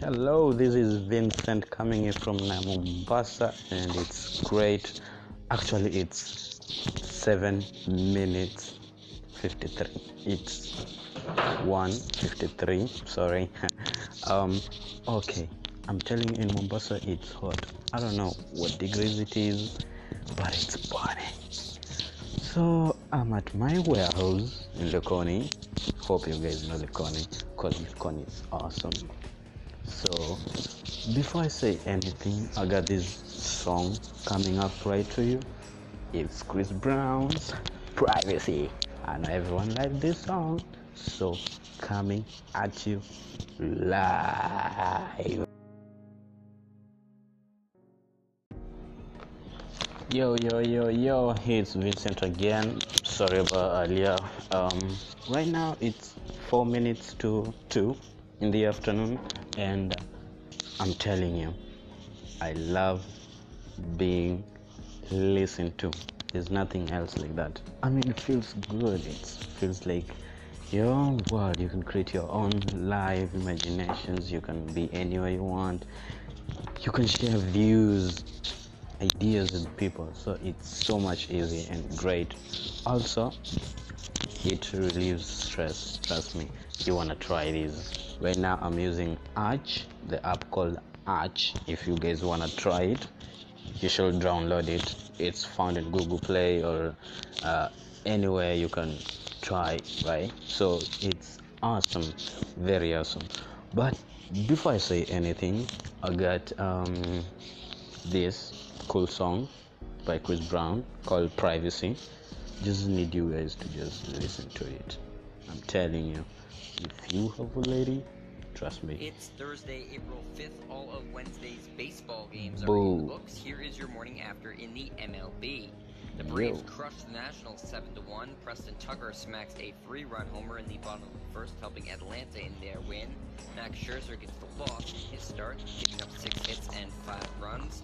Hello, this is Vincent coming in from Mombasa, and it's great. Actually, it's 7 minutes 53. It's 153. Sorry. um, okay. I'm telling you, in Mombasa, it's hot. I don't know what degrees it is, but it's burning. So I'm at my warehouse in Likoni. Hope you guys know Likoni, because Likoni is awesome. So before I say anything, I got this song coming up right to you. It's Chris Brown's Privacy. I know everyone likes this song, so coming at you live. Yo, yo, yo, yo, it's Vincent again. Sorry about earlier. Um, right now it's four minutes to two in the afternoon, and I'm telling you, I love being listened to. There's nothing else like that. I mean, it feels good. It feels like your own world. You can create your own live imaginations. You can be anywhere you want. You can share views ideas with people so it's so much easy and great also it relieves stress trust me you want to try this right now i'm using arch the app called arch. If you guys want to try it you should download it. It's found in google play or uh, anywhere you can try right? So it's awesome. Very awesome. But before i say anything i got um, this cool song by Chris Brown called Privacy. Just need you guys to just listen to it. I'm telling you, if you have a lady, trust me. It's Thursday, April 5th. All of Wednesday's baseball games Boo. are in the books. Here is your morning after in the MLB. The Braves Yo. crushed the Nationals 7 to 1. Preston Tucker smacks a three run homer in the bottom of the first, helping Atlanta in their win. Max Scherzer gets the walk in his start, giving up six hits and five runs,